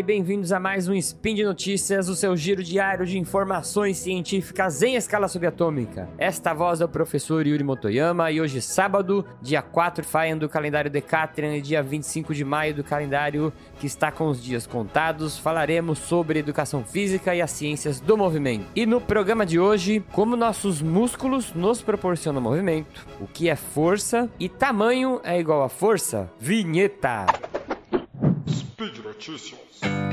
e bem-vindos a mais um Spin de Notícias, o seu giro diário de informações científicas em escala subatômica. Esta voz é o professor Yuri Motoyama e hoje, sábado, dia 4 Fayan do calendário Decatrian e dia 25 de maio do calendário que está com os dias contados, falaremos sobre educação física e as ciências do movimento. E no programa de hoje, como nossos músculos nos proporcionam movimento, o que é força e tamanho é igual a força? Vinheta! Speed Notícias.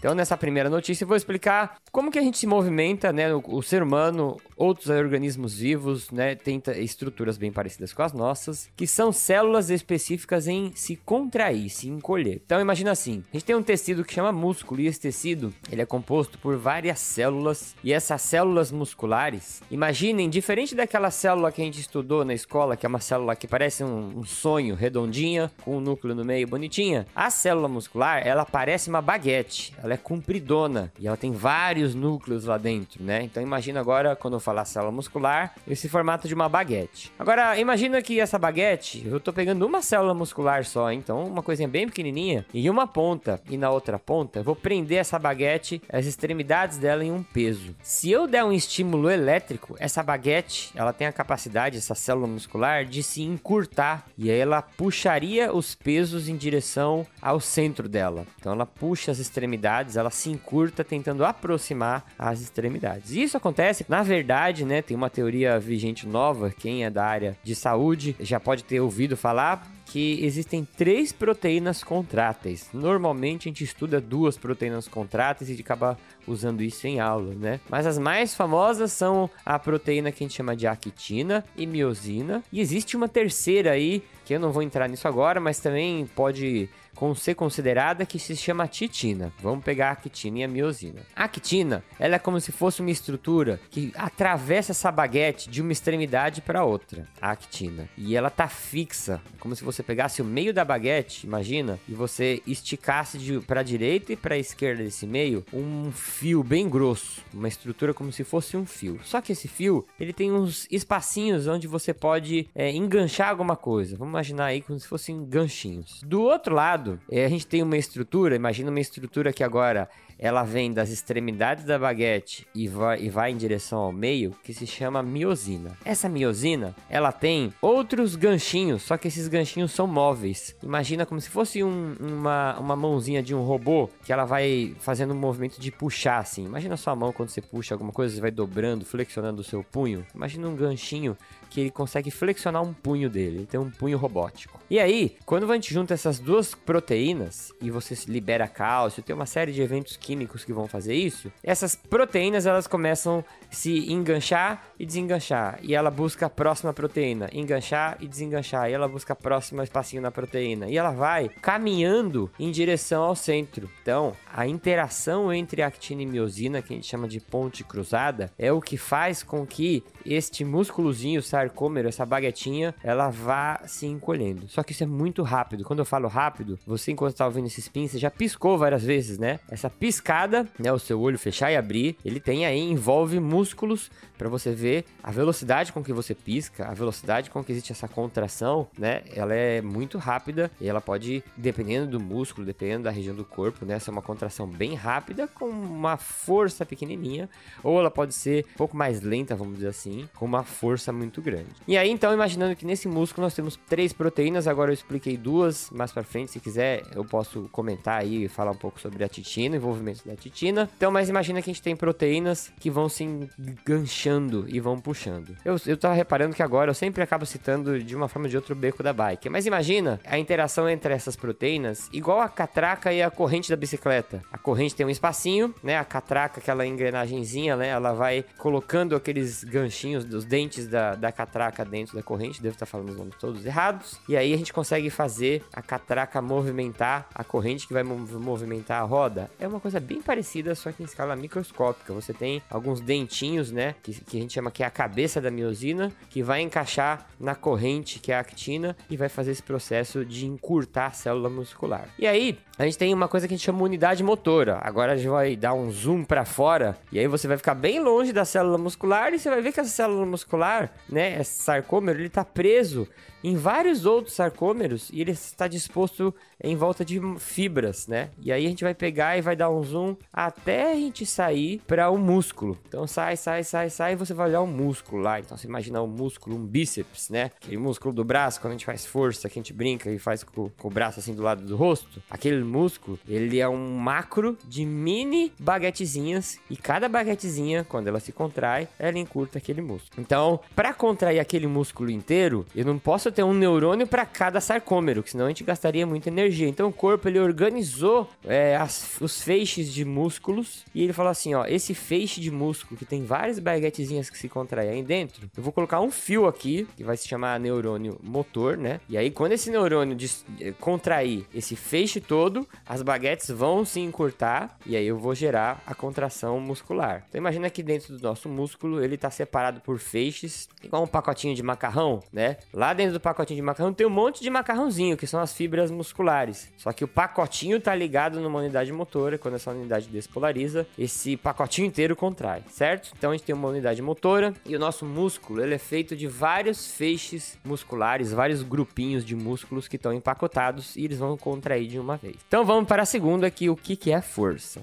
Então, nessa primeira notícia, eu vou explicar como que a gente se movimenta, né? O, o ser humano, outros organismos vivos, né? Tem estruturas bem parecidas com as nossas, que são células específicas em se contrair, se encolher. Então, imagina assim: a gente tem um tecido que chama músculo, e esse tecido ele é composto por várias células, e essas células musculares, imaginem, diferente daquela célula que a gente estudou na escola, que é uma célula que parece um, um sonho, redondinha, com um núcleo no meio bonitinha, a célula muscular, ela parece uma baguete. Ela ela é compridona e ela tem vários núcleos lá dentro, né? Então imagina agora, quando eu falar célula muscular, esse formato de uma baguete. Agora, imagina que essa baguete, eu tô pegando uma célula muscular só, então uma coisinha bem pequenininha, e uma ponta, e na outra ponta, eu vou prender essa baguete, as extremidades dela em um peso. Se eu der um estímulo elétrico, essa baguete, ela tem a capacidade, essa célula muscular, de se encurtar, e aí ela puxaria os pesos em direção ao centro dela. Então ela puxa as extremidades extremidades, ela se encurta tentando aproximar as extremidades. E isso acontece, na verdade, né, tem uma teoria vigente nova, quem é da área de saúde já pode ter ouvido falar, que existem três proteínas contráteis. Normalmente a gente estuda duas proteínas contráteis e acaba usando isso em aula, né? Mas as mais famosas são a proteína que a gente chama de actina e miosina. E existe uma terceira aí, que eu não vou entrar nisso agora, mas também pode ser considerada que se chama titina. Vamos pegar a actina e a miosina. A actina, ela é como se fosse uma estrutura que atravessa essa baguete de uma extremidade para outra, a actina. E ela tá fixa, como se você pegasse o meio da baguete, imagina, e você esticasse para a direita e para esquerda desse meio um fio bem grosso, uma estrutura como se fosse um fio. Só que esse fio, ele tem uns espacinhos onde você pode é, enganchar alguma coisa. Vamos imaginar aí como se fossem ganchinhos. Do outro lado lado, a gente tem uma estrutura, imagina uma estrutura que agora ela vem das extremidades da baguete e vai, e vai em direção ao meio, que se chama miosina. Essa miosina, ela tem outros ganchinhos, só que esses ganchinhos são móveis. Imagina como se fosse um, uma, uma mãozinha de um robô que ela vai fazendo um movimento de puxar assim. Imagina a sua mão quando você puxa alguma coisa, você vai dobrando, flexionando o seu punho. Imagina um ganchinho que ele consegue flexionar um punho dele. Ele tem um punho robótico. E aí, quando a gente junta essas duas proteínas e você libera cálcio, tem uma série de eventos químicos que vão fazer isso, essas proteínas elas começam a se enganchar e desenganchar. E ela busca a próxima proteína, enganchar e desenganchar. E ela busca a próxima espacinho na proteína. E ela vai caminhando em direção ao centro. Então, a interação entre actina e miosina, que a gente chama de ponte cruzada, é o que faz com que este músculozinho sarcômero, essa baguetinha, ela vá se encolhendo. Só que isso é muito rápido. Quando eu falo rápido, você enquanto está ouvindo esse spin, você já piscou várias vezes, né? Essa piscada, né, o seu olho fechar e abrir, ele tem aí envolve músculos para você ver a velocidade com que você pisca, a velocidade com que existe essa contração, né? Ela é muito rápida e ela pode, dependendo do músculo, dependendo da região do corpo, né, ser uma contração bem rápida com uma força pequenininha, ou ela pode ser um pouco mais lenta, vamos dizer assim, com uma força muito grande. E aí, então, imaginando que nesse músculo nós temos três proteínas, agora eu expliquei duas mais para frente, se quiser, eu posso comentar aí e falar um pouco sobre a titina, o da titina. Então, mas imagina que a gente tem proteínas que vão se enganchando e vão puxando. Eu, eu tava reparando que agora eu sempre acabo citando de uma forma ou de outra o beco da bike. Mas imagina a interação entre essas proteínas, igual a catraca e a corrente da bicicleta. A corrente tem um espacinho, né? A catraca, aquela engrenagemzinha, né? Ela vai colocando aqueles ganchinhos dos dentes da, da catraca dentro da corrente. Devo estar falando os nomes todos errados. E aí a gente consegue fazer a catraca movimentar a corrente que vai movimentar a roda. É uma coisa bem parecida, só que em escala microscópica. Você tem alguns dentinhos, né? Que, que a gente chama que é a cabeça da miosina, que vai encaixar na corrente, que é a actina, e vai fazer esse processo de encurtar a célula muscular. E aí, a gente tem uma coisa que a gente chama unidade motora. Agora a gente vai dar um zoom para fora e aí você vai ficar bem longe da célula muscular e você vai ver que essa célula muscular, né, esse sarcômero, ele tá preso em vários outros sarcômeros e ele está disposto em volta de fibras, né? E aí a gente vai pegar e vai dar um zoom até a gente sair para o um músculo. Então sai, sai, sai, sai e você vai olhar o um músculo lá. Então você imagina um músculo, um bíceps, né? Aquele músculo do braço, quando a gente faz força, que a gente brinca e faz com, com o braço assim do lado do rosto. Aquele músculo, ele é um macro de mini baguetezinhas e cada baguetezinha, quando ela se contrai, ela encurta aquele músculo. Então, para contrair aquele músculo inteiro, eu não posso ter um neurônio para cada sarcômero, que senão a gente gastaria muita energia. Então o corpo ele organizou é, as, os feixes de músculos e ele falou assim: ó, esse feixe de músculo que tem várias baguetezinhas que se contraem aí dentro, eu vou colocar um fio aqui que vai se chamar neurônio motor, né? E aí quando esse neurônio é, contrair esse feixe todo, as baguetes vão se encurtar e aí eu vou gerar a contração muscular. Então imagina que dentro do nosso músculo ele está separado por feixes, igual um pacotinho de macarrão, né? Lá dentro do pacotinho de macarrão tem um monte de macarrãozinho, que são as fibras musculares. Só que o pacotinho tá ligado numa unidade motora, quando essa unidade despolariza, esse pacotinho inteiro contrai, certo? Então a gente tem uma unidade motora e o nosso músculo, ele é feito de vários feixes musculares, vários grupinhos de músculos que estão empacotados e eles vão contrair de uma vez. Então vamos para a segunda aqui, o que, que é força?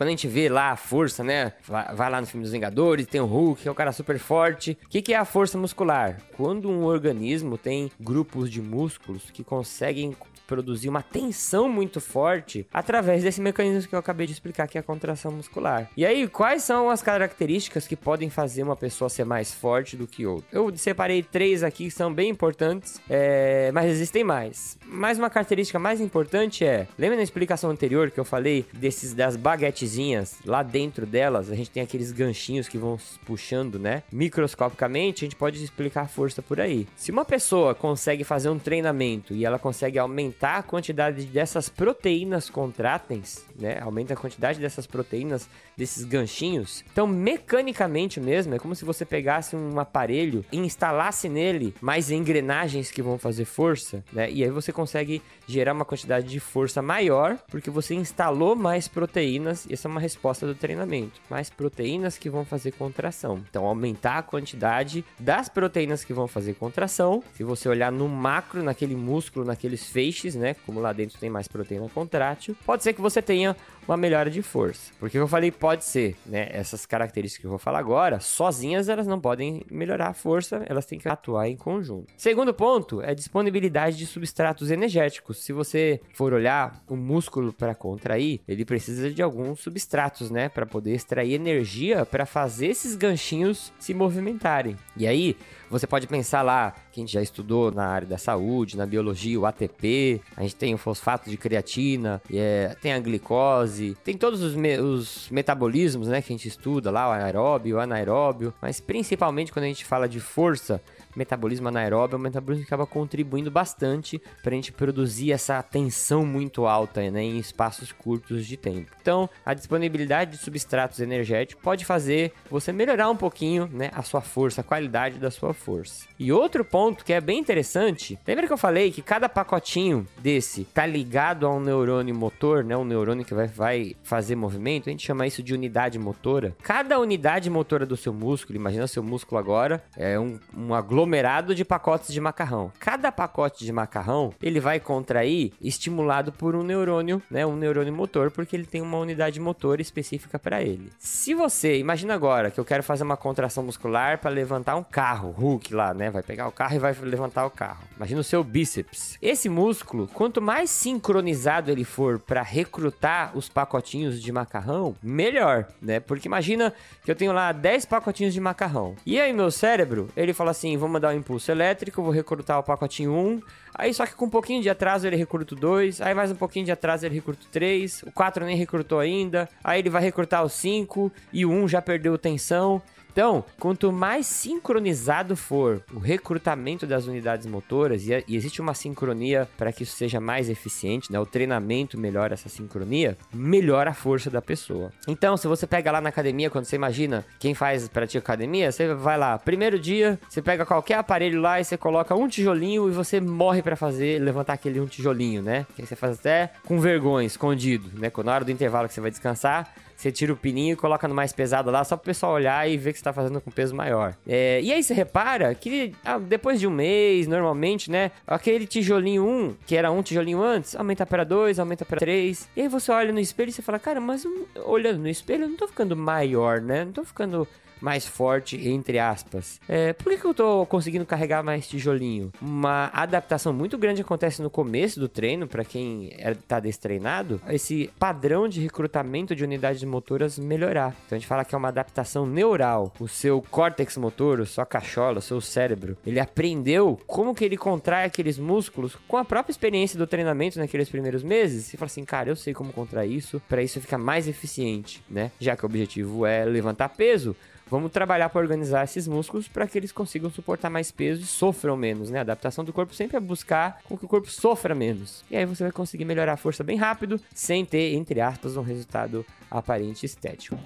Quando a gente vê lá a força, né? Vai, lá no filme dos Vingadores, tem o Hulk, que é um cara super forte. O que, que é a força muscular? Quando um organismo tem grupos de músculos que conseguem produzir uma tensão muito forte através desse mecanismo que eu acabei de explicar, que é a contração muscular. E aí, quais são as características que podem fazer uma pessoa ser mais forte do que outra? Eu separei três aqui que são bem importantes, é... mas existem mais. Mas uma característica mais importante é, lembra na explicação anterior que eu falei desses das baguetezinhas? Lá dentro delas, a gente tem aqueles ganchinhos que vão puxando, né? Microscopicamente, a gente pode explicar a força por aí. Se uma pessoa consegue fazer um treinamento e ela consegue aumentar aumentar a quantidade dessas proteínas contráteis, né? Aumenta a quantidade dessas proteínas, desses ganchinhos. Então, mecanicamente mesmo, é como se você pegasse um aparelho e instalasse nele mais engrenagens que vão fazer força, né? E aí você consegue gerar uma quantidade de força maior, porque você instalou mais proteínas, e essa é uma resposta do treinamento. Mais proteínas que vão fazer contração. Então, aumentar a quantidade das proteínas que vão fazer contração. Se você olhar no macro, naquele músculo, naqueles feixes, né? Como lá dentro tem mais proteína contrátil, pode ser que você tenha uma melhora de força. Porque eu falei pode ser, né? Essas características que eu vou falar agora, sozinhas elas não podem melhorar a força, elas têm que atuar em conjunto. Segundo ponto é disponibilidade de substratos energéticos. Se você for olhar o músculo para contrair, ele precisa de alguns substratos, né, para poder extrair energia para fazer esses ganchinhos se movimentarem. E aí, você pode pensar lá, que a gente já estudou na área da saúde, na biologia, o ATP, a gente tem o fosfato de creatina, é, tem a glicose, tem todos os, me os, metabolismos, né, que a gente estuda lá, o aeróbio, o anaeróbio, mas principalmente quando a gente fala de força, metabolismo anaeróbio é um metabolismo acaba contribuindo bastante para a gente produzir essa tensão muito alta né, em espaços curtos de tempo. Então, a disponibilidade de substratos energéticos pode fazer você melhorar um pouquinho né, a sua força, a qualidade da sua força. E outro ponto que é bem interessante, lembra que eu falei que cada pacotinho desse tá ligado a um neurônio motor, né, um neurônio que vai, vai fazer movimento, a gente chama isso de unidade motora. Cada unidade motora do seu músculo, imagina seu músculo agora, é um, um aglomerado de pacotes de macarrão. Cada pacote de macarrão, ele vai contrair estimulado por um neurônio, né, um neurônio motor, porque ele tem uma unidade motor específica para ele. Se você, imagina agora que eu quero fazer uma contração muscular para levantar um carro, Hulk lá, né, vai pegar o carro e vai levantar o carro. Imagina o seu bíceps. Esse músculo, quanto mais sincronizado ele for para recrutar os pacotinhos de macarrão, melhor, né? Porque imagina que eu tenho lá 10 pacotinhos de macarrão. E aí meu cérebro, ele fala assim, vou mandar um impulso elétrico, vou recrutar o pacotinho 1, aí só que com um pouquinho de atraso ele recruta o 2, aí mais um pouquinho de atraso ele recruta o 3, o 4 nem recrutou ainda, aí ele vai recrutar o 5 e o 1 já perdeu tensão. Então, quanto mais sincronizado for o recrutamento das unidades motoras, e, e existe uma sincronia para que isso seja mais eficiente, né? O treinamento melhora essa sincronia, melhora a força da pessoa. Então, se você pega lá na academia, quando você imagina quem faz para ti academia, você vai lá, primeiro dia, você pega qualquer aparelho lá e você coloca um tijolinho e você morre para fazer, levantar aquele um tijolinho, né? Que você faz até com vergonha, escondido, né? Na hora do intervalo que você vai descansar, você tira o pininho e coloca no mais pesado lá, só pro pessoal olhar e ver que você tá fazendo com peso maior. É, e aí você repara que ah, depois de um mês, normalmente, né? Aquele tijolinho 1, que era um tijolinho antes, aumenta para 2, aumenta para 3. E aí você olha no espelho e você fala, cara, mas olhando no espelho eu não tô ficando maior, né? Não tô ficando mais forte, entre aspas. É, por que, que eu tô conseguindo carregar mais tijolinho? Uma adaptação muito grande acontece no começo do treino, para quem é, tá destreinado, esse padrão de recrutamento de unidades motoras melhorar. Então a gente fala que é uma adaptação neural. O seu córtex motor, sua cachola, o seu cérebro, ele aprendeu como que ele contrai aqueles músculos com a própria experiência do treinamento naqueles primeiros meses. E fala assim, cara, eu sei como contrair isso, para isso ficar mais eficiente, né? Já que o objetivo é levantar peso, Vamos trabalhar para organizar esses músculos para que eles consigam suportar mais peso e sofram menos, né? A adaptação do corpo sempre é buscar com que o corpo sofra menos. E aí você vai conseguir melhorar a força bem rápido, sem ter, entre aspas, um resultado aparente estético.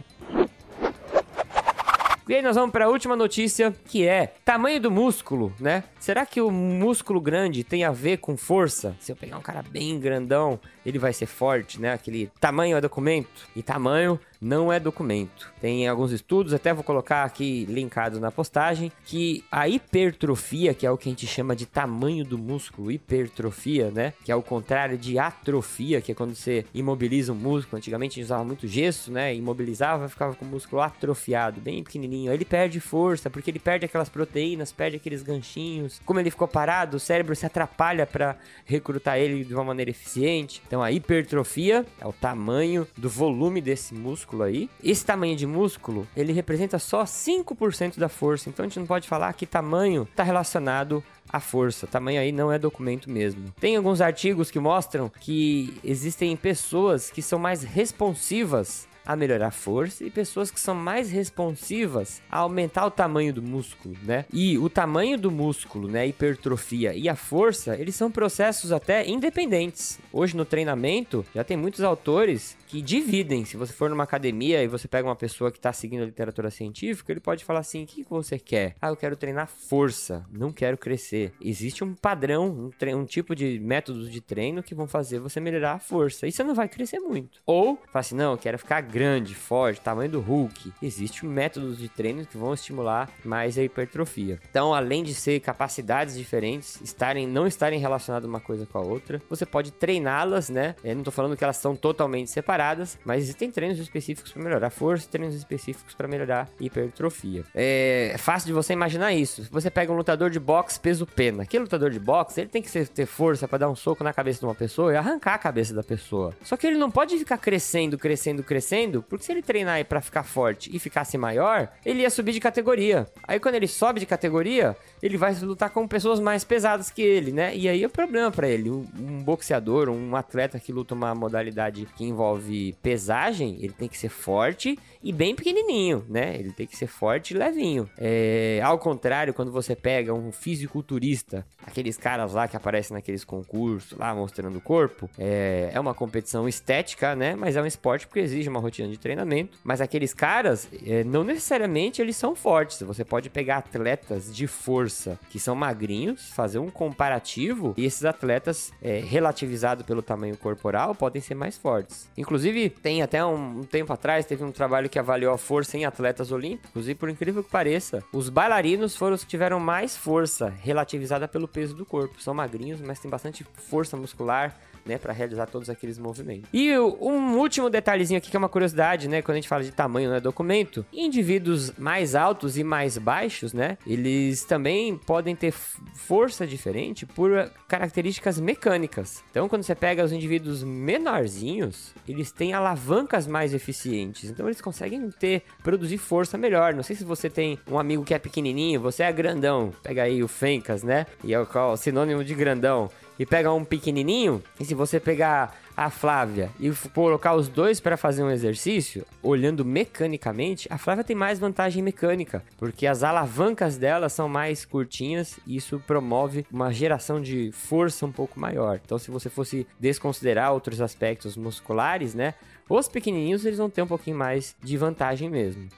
E aí nós vamos para a última notícia, que é tamanho do músculo, né? Será que o músculo grande tem a ver com força? Se eu pegar um cara bem grandão, ele vai ser forte, né? Aquele tamanho é documento e tamanho não é documento. Tem alguns estudos, até vou colocar aqui linkados na postagem, que a hipertrofia, que é o que a gente chama de tamanho do músculo, hipertrofia, né? Que é o contrário de atrofia, que é quando você imobiliza o músculo. Antigamente a gente usava muito gesso, né? Imobilizava, ficava com o músculo atrofiado, bem pequenininho. Aí ele perde força, porque ele perde aquelas proteínas, perde aqueles ganchinhos. Como ele ficou parado, o cérebro se atrapalha para recrutar ele de uma maneira eficiente. Então a hipertrofia é o tamanho do volume desse músculo músculo aí. Esse tamanho de músculo, ele representa só 5% da força. Então a gente não pode falar que tamanho está relacionado à força. Tamanho aí não é documento mesmo. Tem alguns artigos que mostram que existem pessoas que são mais responsivas a melhorar a força e pessoas que são mais responsivas a aumentar o tamanho do músculo, né? E o tamanho do músculo, né, hipertrofia e a força, eles são processos até independentes. Hoje no treinamento já tem muitos autores que dividem. Se você for numa academia e você pega uma pessoa que está seguindo a literatura científica, ele pode falar assim: o que, que você quer? Ah, eu quero treinar força, não quero crescer. Existe um padrão, um, um tipo de métodos de treino que vão fazer você melhorar a força. E você não vai crescer muito. Ou fala assim: não, eu quero ficar grande, forte, tamanho do Hulk. Existem métodos de treino que vão estimular mais a hipertrofia. Então, além de ser capacidades diferentes, estarem não estarem relacionadas uma coisa com a outra, você pode treiná-las, né? Eu não estou falando que elas são totalmente separadas, mas existem treinos específicos para melhorar força, treinos específicos para melhorar hipertrofia. É fácil de você imaginar isso. Você pega um lutador de boxe peso pena. Aquele lutador de boxe, ele tem que ter força para dar um soco na cabeça de uma pessoa e arrancar a cabeça da pessoa. Só que ele não pode ficar crescendo, crescendo, crescendo porque se ele treinar pra ficar forte e ficasse maior, ele ia subir de categoria. Aí quando ele sobe de categoria, ele vai lutar com pessoas mais pesadas que ele, né? E aí é problema para ele. Um, um boxeador, um atleta que luta uma modalidade que envolve pesagem, ele tem que ser forte e bem pequenininho, né? Ele tem que ser forte e levinho. É, ao contrário, quando você pega um fisiculturista, aqueles caras lá que aparecem naqueles concursos lá mostrando o corpo, é, é uma competição estética, né? Mas é um esporte porque exige uma rotina de treinamento. Mas aqueles caras, é, não necessariamente eles são fortes. Você pode pegar atletas de força que são magrinhos, fazer um comparativo e esses atletas, é, relativizado pelo tamanho corporal, podem ser mais fortes. Inclusive, tem até um, tempo atrás, teve um trabalho que avaliou a força em atletas olímpicos e, por incrível que pareça, os bailarinos foram os que tiveram mais força relativizada pelo peso do corpo. São magrinhos, mas tem bastante força muscular né, para realizar todos aqueles movimentos. E um último detalhezinho aqui que é uma curiosidade, né, quando a gente fala de tamanho no né, documento, indivíduos mais altos e mais baixos, né, eles também podem ter força diferente por características mecânicas. Então, quando você pega os indivíduos menorzinhos, eles têm alavancas mais eficientes. Então, eles conseguem ter produzir força melhor. Não sei se você tem um amigo que é pequenininho, você é grandão. Pega aí o Fencas, né? E é o sinônimo de grandão e pega um pequenininho, e se você pegar a Flávia e colocar os dois para fazer um exercício, olhando mecanicamente, a Flávia tem mais vantagem mecânica, porque as alavancas dela são mais curtinhas e isso promove uma geração de força um pouco maior. Então, se você fosse desconsiderar outros aspectos musculares, né? Os pequenininhos, eles vão ter um pouquinho mais de vantagem mesmo.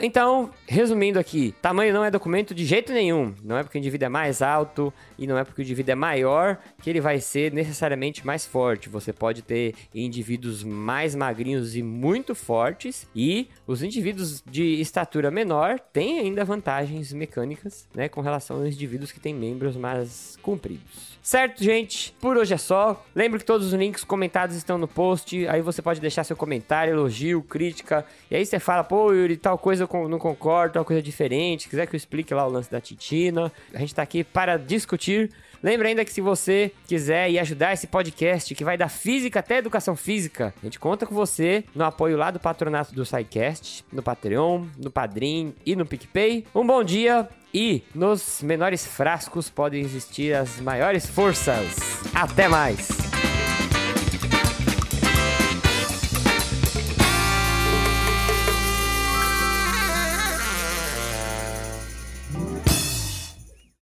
Então, resumindo aqui, tamanho não é documento de jeito nenhum. Não é porque o indivíduo é mais alto e não é porque o indivíduo é maior que ele vai ser necessariamente mais forte. Você pode ter indivíduos mais magrinhos e muito fortes e os indivíduos de estatura menor têm ainda vantagens mecânicas, né, com relação aos indivíduos que têm membros mais compridos. Certo, gente? Por hoje é só. Lembre que todos os links comentados estão no post. Aí você pode deixar seu comentário, elogio, crítica. E aí você fala, pô, Yuri, tal coisa eu não concordo, tal coisa diferente. Quiser que eu explique lá o lance da Titina. A gente tá aqui para discutir. Lembre ainda que se você quiser ir ajudar esse podcast, que vai da física até educação física, a gente conta com você no apoio lá do patronato do SciCast, no Patreon, no Padrim e no PicPay. Um bom dia e nos menores frascos podem existir as maiores forças. Até mais!